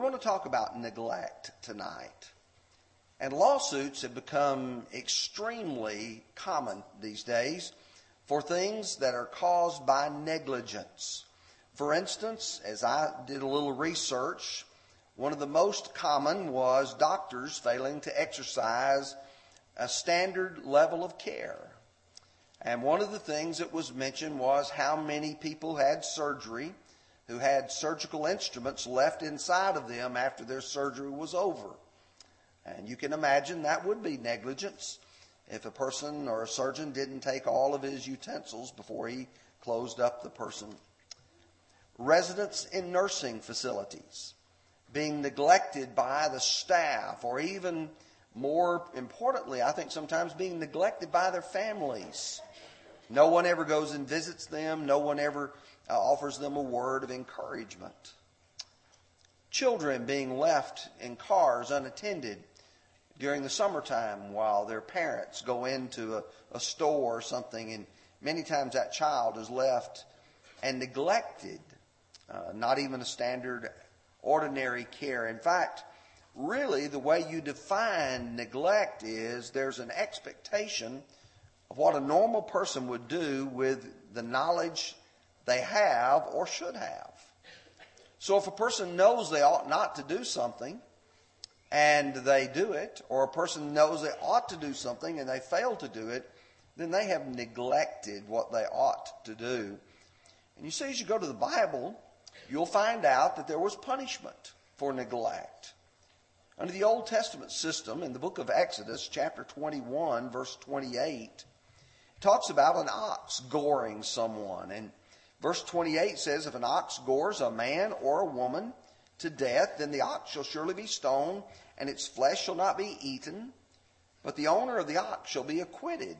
want to talk about neglect tonight. And lawsuits have become extremely common these days for things that are caused by negligence. For instance, as I did a little research, one of the most common was doctors failing to exercise a standard level of care. And one of the things that was mentioned was how many people had surgery who had surgical instruments left inside of them after their surgery was over. And you can imagine that would be negligence if a person or a surgeon didn't take all of his utensils before he closed up the person. Residents in nursing facilities being neglected by the staff, or even more importantly, I think sometimes being neglected by their families. No one ever goes and visits them, no one ever offers them a word of encouragement. Children being left in cars unattended during the summertime while their parents go into a, a store or something, and many times that child is left and neglected, uh, not even a standard ordinary care. In fact, really the way you define neglect is there's an expectation of what a normal person would do with the knowledge they have or should have. So if a person knows they ought not to do something and they do it, or a person knows they ought to do something and they fail to do it, then they have neglected what they ought to do. And you see, as you go to the Bible, you'll find out that there was punishment for neglect. Under the Old Testament system, in the book of Exodus, chapter 21, verse 28, talks about an ox goring someone. And verse 28 says, If an ox gores a man or a woman to death, then the ox shall surely be stoned, and its flesh shall not be eaten, but the owner of the ox shall be acquitted.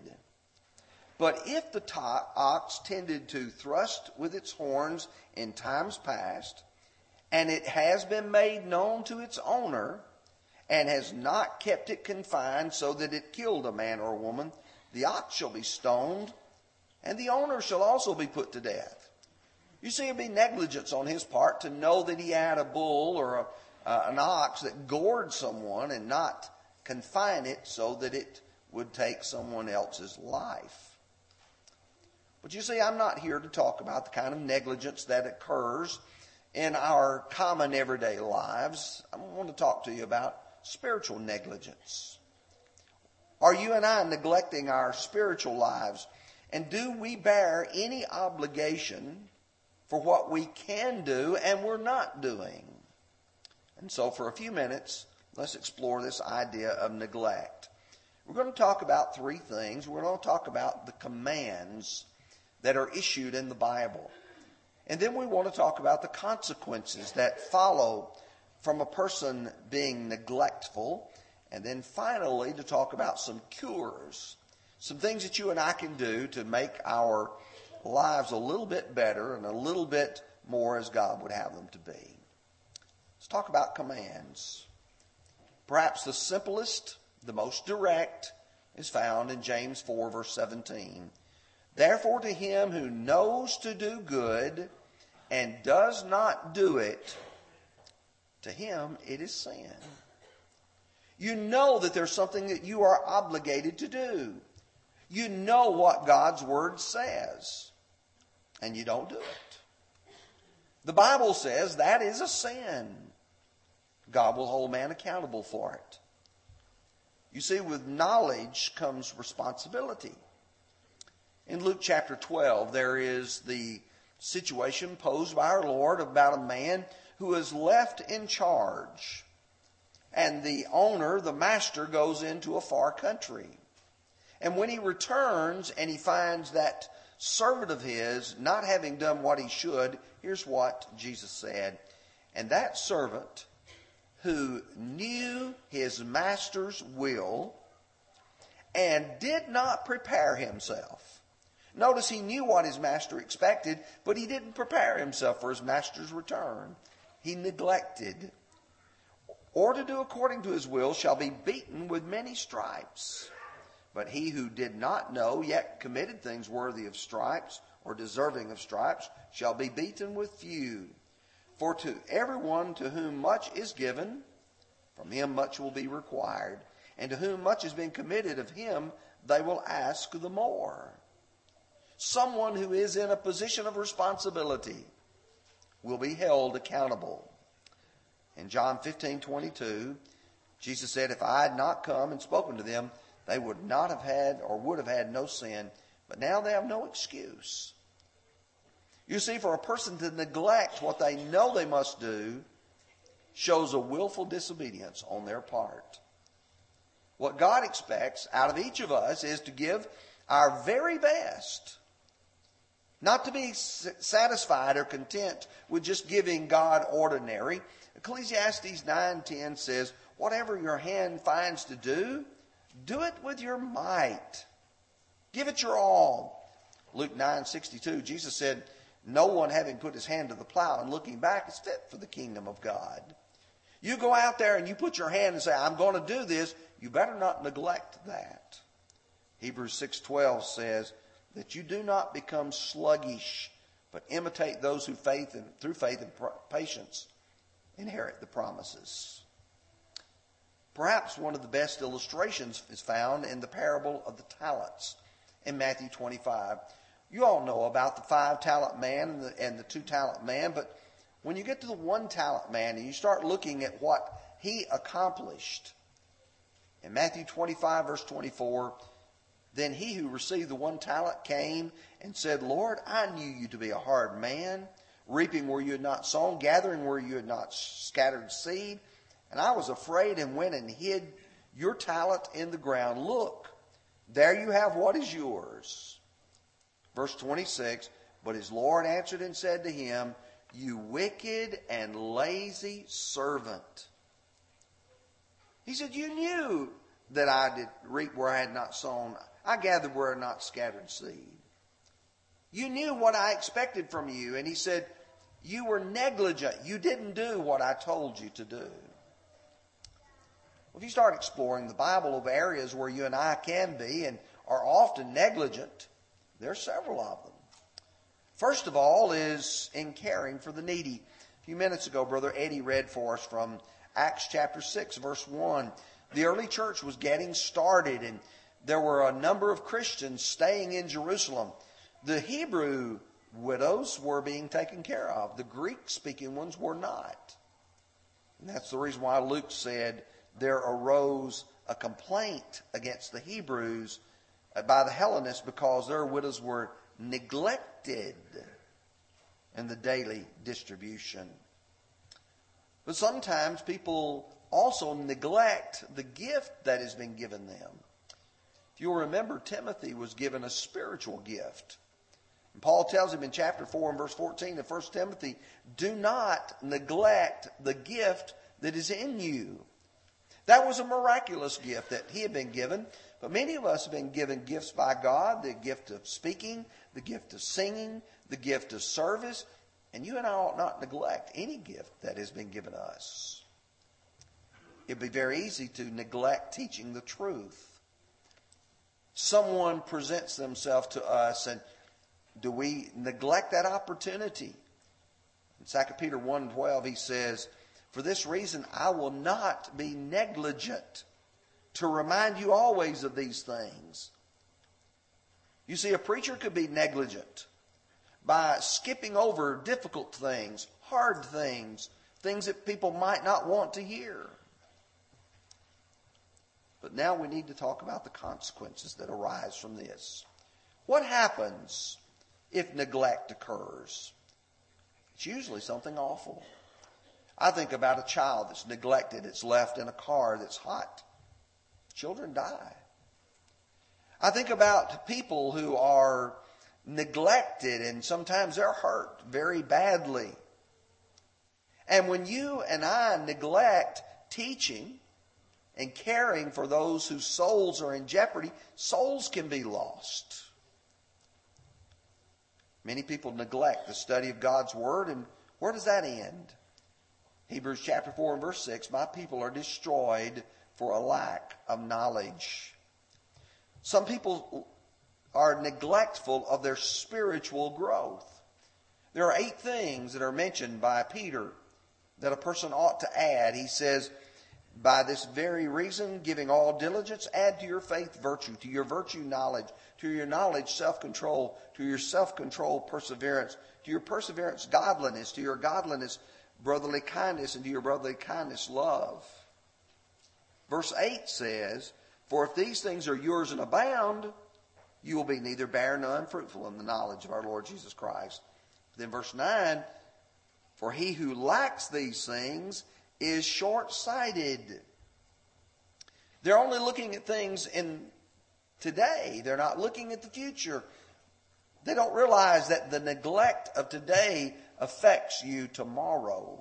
But if the ox tended to thrust with its horns in times past, and it has been made known to its owner, and has not kept it confined so that it killed a man or a woman, the ox shall be stoned, and the owner shall also be put to death. You see, it'd be negligence on his part to know that he had a bull or a, uh, an ox that gored someone and not confine it so that it would take someone else's life. But you see, I'm not here to talk about the kind of negligence that occurs in our common everyday lives. I want to talk to you about spiritual negligence. Are you and I neglecting our spiritual lives? And do we bear any obligation for what we can do and we're not doing? And so, for a few minutes, let's explore this idea of neglect. We're going to talk about three things. We're going to talk about the commands that are issued in the Bible. And then we want to talk about the consequences that follow from a person being neglectful and then finally, to talk about some cures, some things that you and I can do to make our lives a little bit better and a little bit more as God would have them to be. Let's talk about commands. Perhaps the simplest, the most direct, is found in James 4, verse 17. Therefore, to him who knows to do good and does not do it, to him it is sin. You know that there's something that you are obligated to do. You know what God's Word says, and you don't do it. The Bible says that is a sin. God will hold man accountable for it. You see, with knowledge comes responsibility. In Luke chapter 12, there is the situation posed by our Lord about a man who is left in charge and the owner, the master, goes into a far country. And when he returns and he finds that servant of his not having done what he should, here's what Jesus said. And that servant who knew his master's will and did not prepare himself. Notice he knew what his master expected, but he didn't prepare himself for his master's return. He neglected or to do according to his will shall be beaten with many stripes. But he who did not know, yet committed things worthy of stripes or deserving of stripes, shall be beaten with few. For to everyone to whom much is given, from him much will be required. And to whom much has been committed of him, they will ask the more. Someone who is in a position of responsibility will be held accountable. In John 15, 22, Jesus said, If I had not come and spoken to them, they would not have had or would have had no sin, but now they have no excuse. You see, for a person to neglect what they know they must do shows a willful disobedience on their part. What God expects out of each of us is to give our very best. Not to be satisfied or content with just giving God ordinary. Ecclesiastes 9:10 says, "Whatever your hand finds to do, do it with your might. Give it your all." Luke 9:62, Jesus said, no one having put his hand to the plow and looking back is fit for the kingdom of God. You go out there and you put your hand and say, I'm going to do this. You better not neglect that. Hebrews 6.12 says that you do not become sluggish, but imitate those who faith and through faith and patience inherit the promises. Perhaps one of the best illustrations is found in the parable of the talents in Matthew 25. You all know about the five talent man and the, and the two talent man, but when you get to the one talent man and you start looking at what he accomplished, in Matthew 25, verse 24, then he who received the one talent came and said, Lord, I knew you to be a hard man, reaping where you had not sown, gathering where you had not scattered seed. And I was afraid and went and hid your talent in the ground. Look, there you have what is yours. Verse 26 But his Lord answered and said to him, You wicked and lazy servant. He said, You knew that I did reap where I had not sown, I gathered where I had not scattered seed. You knew what I expected from you. And he said, You were negligent. You didn't do what I told you to do. Well, if you start exploring the Bible of areas where you and I can be and are often negligent, there are several of them. First of all is in caring for the needy. A few minutes ago, Brother Eddie read for us from Acts chapter 6, verse 1. The early church was getting started, and there were a number of Christians staying in Jerusalem. The Hebrew widows were being taken care of, the Greek speaking ones were not. And that's the reason why Luke said there arose a complaint against the Hebrews uh, by the Hellenists because their widows were neglected in the daily distribution. But sometimes people also neglect the gift that has been given them. If you'll remember, Timothy was given a spiritual gift. And Paul tells him in chapter 4 and verse 14 of 1 Timothy, do not neglect the gift that is in you. That was a miraculous gift that he had been given. But many of us have been given gifts by God the gift of speaking, the gift of singing, the gift of service. And you and I ought not neglect any gift that has been given us. It'd be very easy to neglect teaching the truth. Someone presents themselves to us, and do we neglect that opportunity? In 2 Peter 1 12, he says, For this reason I will not be negligent to remind you always of these things. You see, a preacher could be negligent by skipping over difficult things, hard things, things that people might not want to hear. But now we need to talk about the consequences that arise from this. What happens if neglect occurs? It's usually something awful. I think about a child that's neglected, it's left in a car that's hot children die. I think about people who are neglected and sometimes they're hurt very badly. And when you and I neglect teaching and caring for those whose souls are in jeopardy, souls can be lost. Many people neglect the study of God's Word, and where does that end? Hebrews chapter 4 and verse 6 My people are destroyed for a lack of knowledge. Some people are neglectful of their spiritual growth. There are eight things that are mentioned by Peter that a person ought to add. He says, by this very reason, giving all diligence, add to your faith virtue, to your virtue knowledge, to your knowledge self-control, to your self-control perseverance, to your perseverance godliness, to your godliness brotherly kindness, and to your brotherly kindness love. Verse 8 says, For if these things are yours and abound, you will be neither barren nor unfruitful in the knowledge of our Lord Jesus Christ. Then verse 9, For he who lacks these things is short sighted. They're only looking at things in today. They're not looking at the future. They don't realize that the neglect of today affects you tomorrow.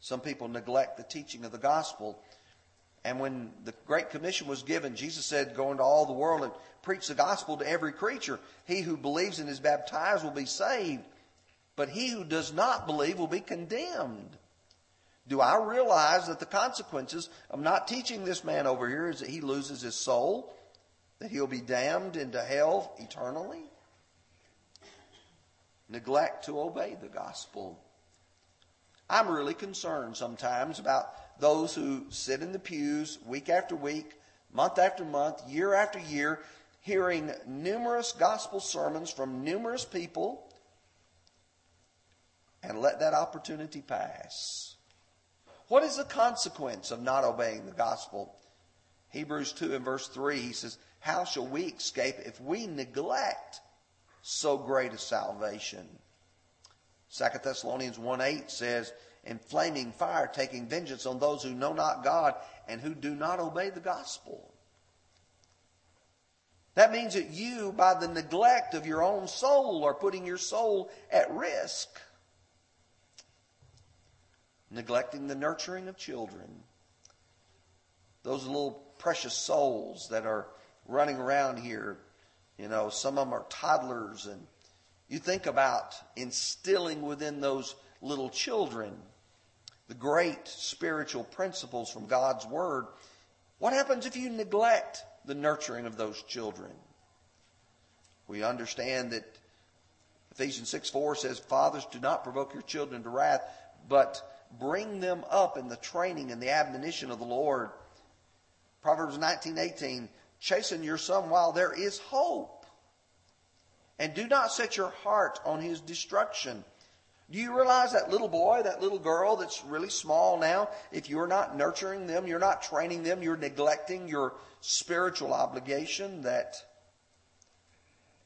Some people neglect the teaching of the gospel. And when the Great Commission was given, Jesus said, Go into all the world and preach the gospel to every creature. He who believes and is baptized will be saved, but he who does not believe will be condemned. Do I realize that the consequences of not teaching this man over here is that he loses his soul, that he'll be damned into hell eternally? Neglect to obey the gospel. I'm really concerned sometimes about those who sit in the pews week after week, month after month, year after year, hearing numerous gospel sermons from numerous people and let that opportunity pass. What is the consequence of not obeying the gospel? Hebrews 2 and verse 3, he says, How shall we escape if we neglect so great a salvation? 2 Thessalonians 1 8 says, In flaming fire, taking vengeance on those who know not God and who do not obey the gospel. That means that you, by the neglect of your own soul, are putting your soul at risk neglecting the nurturing of children. Those little precious souls that are running around here, you know, some of them are toddlers, and you think about instilling within those little children the great spiritual principles from God's Word. What happens if you neglect the nurturing of those children? We understand that Ephesians 6 4 says, Fathers, do not provoke your children to wrath, but bring them up in the training and the admonition of the Lord. Proverbs 19:18, chasten your son while there is hope. And do not set your heart on his destruction. Do you realize that little boy, that little girl that's really small now, if you're not nurturing them, you're not training them, you're neglecting your spiritual obligation that,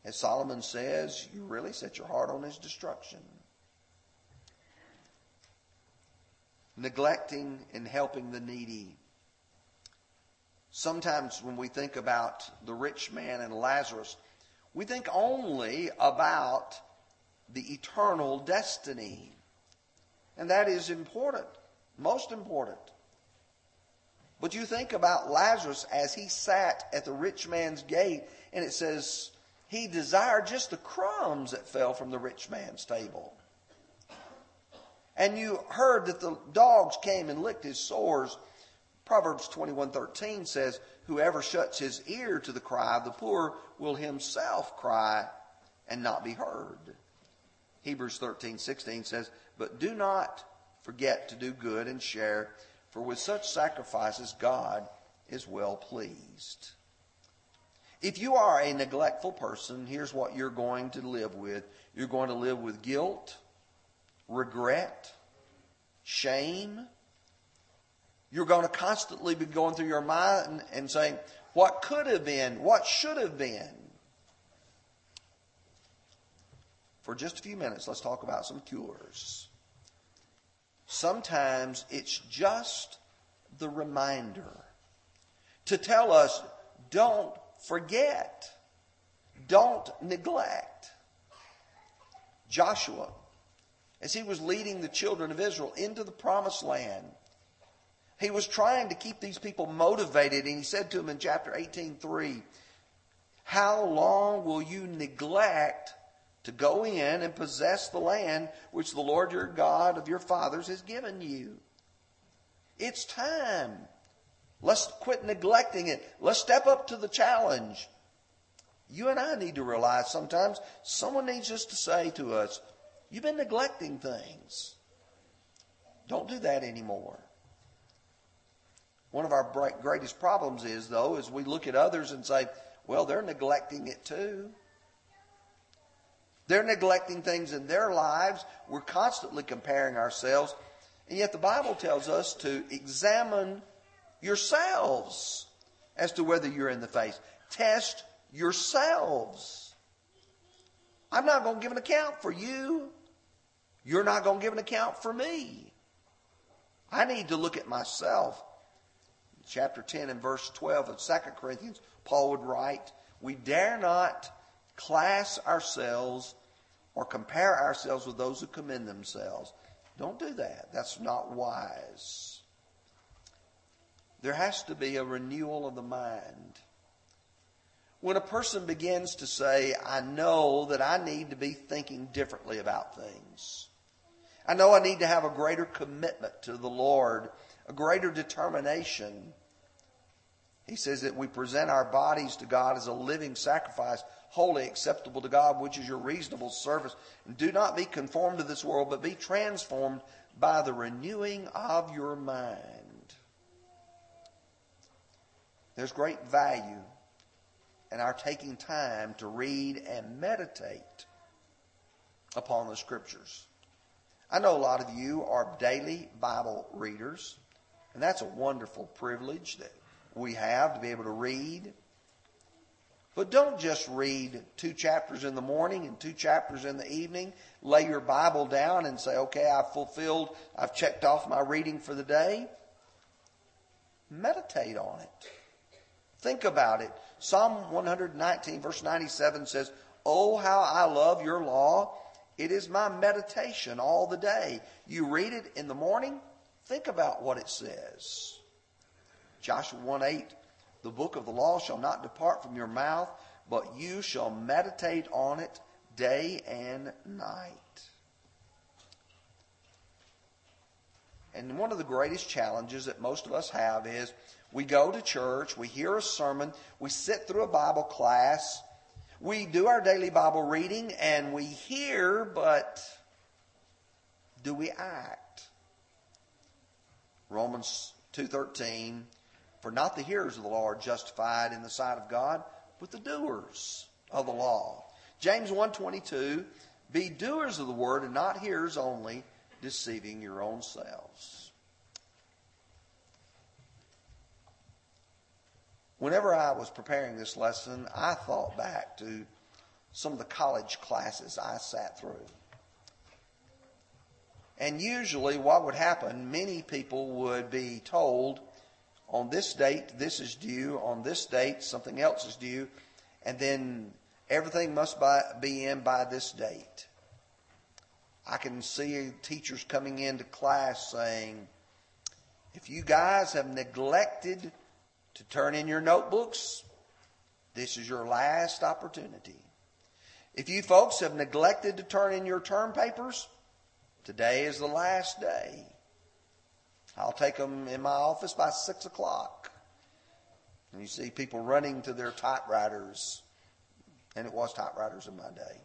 as Solomon says, you really set your heart on his destruction. neglecting and helping the needy. Sometimes when we think about the rich man and Lazarus, we think only about the eternal destiny. And that is important, most important. But you think about Lazarus as he sat at the rich man's gate, and it says he desired just the crumbs that fell from the rich man's table. And you heard that the dogs came and licked his sores. Proverbs 21:13 says, "Whoever shuts his ear to the cry of the poor will himself cry and not be heard." Hebrews 13:16 says, "But do not forget to do good and share, for with such sacrifices God is well pleased." If you are a neglectful person, here's what you're going to live with. You're going to live with guilt, regret, shame. You're going to constantly be going through your mind and saying, what could have been? What should have been? For just a few minutes, let's talk about some cures. Sometimes it's just the reminder to tell us don't forget, don't neglect. Joshua as he was leading the children of Israel into the promised land. He was trying to keep these people motivated, and he said to them in chapter 18:3, How long will you neglect to go in and possess the land which the Lord your God of your fathers has given you? It's time. Let's quit neglecting it. Let's step up to the challenge. You and I need to realize sometimes someone needs just to say to us, You've been neglecting things. Don't do that anymore. One of our greatest problems is, though, is we look at others and say, well, they're neglecting it too. They're neglecting things in their lives. We're constantly comparing ourselves. And yet the Bible tells us to examine yourselves as to whether you're in the faith. Test yourselves. I'm not going to give an account for you. You're not going to give an account for me. I need to look at myself. Chapter 10 and verse 12 of 2 Corinthians, Paul would write, We dare not class ourselves or compare ourselves with those who commend themselves. Don't do that. That's not wise. There has to be a renewal of the mind. When a person begins to say, I know that I need to be thinking differently about things. I know I need to have a greater commitment to the Lord, a greater determination. He says that we present our bodies to God as a living sacrifice, holy, acceptable to God, which is your reasonable service. And do not be conformed to this world, but be transformed by the renewing of your mind. There's great value in our taking time to read and meditate upon the scriptures. I know a lot of you are daily Bible readers, and that's a wonderful privilege that we have to be able to read. But don't just read two chapters in the morning and two chapters in the evening. Lay your Bible down and say, okay, I've fulfilled, I've checked off my reading for the day. Meditate on it. Think about it. Psalm 119, verse 97 says, Oh, how I love your law. It is my meditation all the day. You read it in the morning, think about what it says. Joshua 1 8, the book of the law shall not depart from your mouth, but you shall meditate on it day and night. And one of the greatest challenges that most of us have is we go to church, we hear a sermon, we sit through a Bible class, we do our daily Bible reading, and we hear, but do we act? Romans 2.13, For not the hearers of the law are justified in the sight of God, but the doers of the law. James 1.22, Be doers of the word and not hearers only, deceiving your own selves. Whenever I was preparing this lesson, I thought back to some of the college classes I sat through. And usually, what would happen, many people would be told, on this date, this is due, on this date, something else is due, and then everything must be in by this date. I can see teachers coming into class saying, if you guys have neglected to turn in your notebooks, this is your last opportunity. If you folks have neglected to turn in your term papers, today is the last day. I'll take them in my office by six o'clock. And you see people running to their typewriters, and it was typewriters in my day.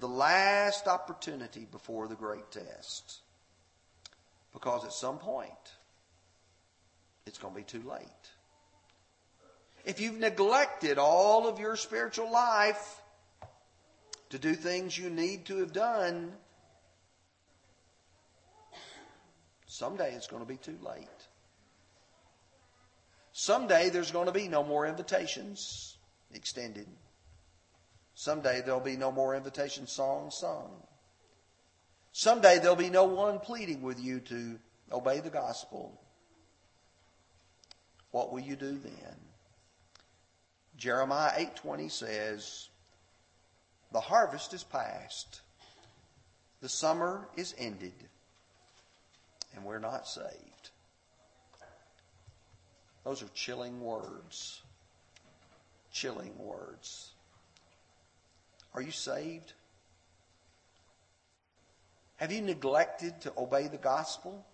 The last opportunity before the great test. Because at some point, it's going to be too late. If you've neglected all of your spiritual life to do things you need to have done, someday it's going to be too late. Someday there's going to be no more invitations extended. Someday there'll be no more invitation songs sung. Someday there'll be no one pleading with you to obey the gospel. What will you do then? Jeremiah 8:20 says, "The harvest is past. The summer is ended, and we're not saved." Those are chilling words. Chilling words. Are you saved? Have you neglected to obey the gospel?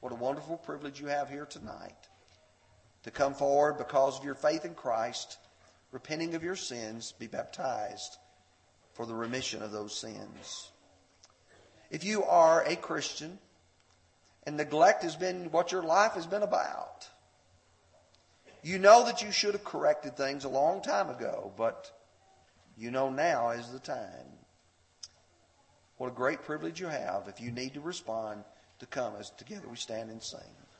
What a wonderful privilege you have here tonight to come forward because of your faith in Christ, repenting of your sins, be baptized for the remission of those sins. If you are a Christian and neglect has been what your life has been about, you know that you should have corrected things a long time ago, but you know now is the time. What a great privilege you have if you need to respond to come as together we stand and sing.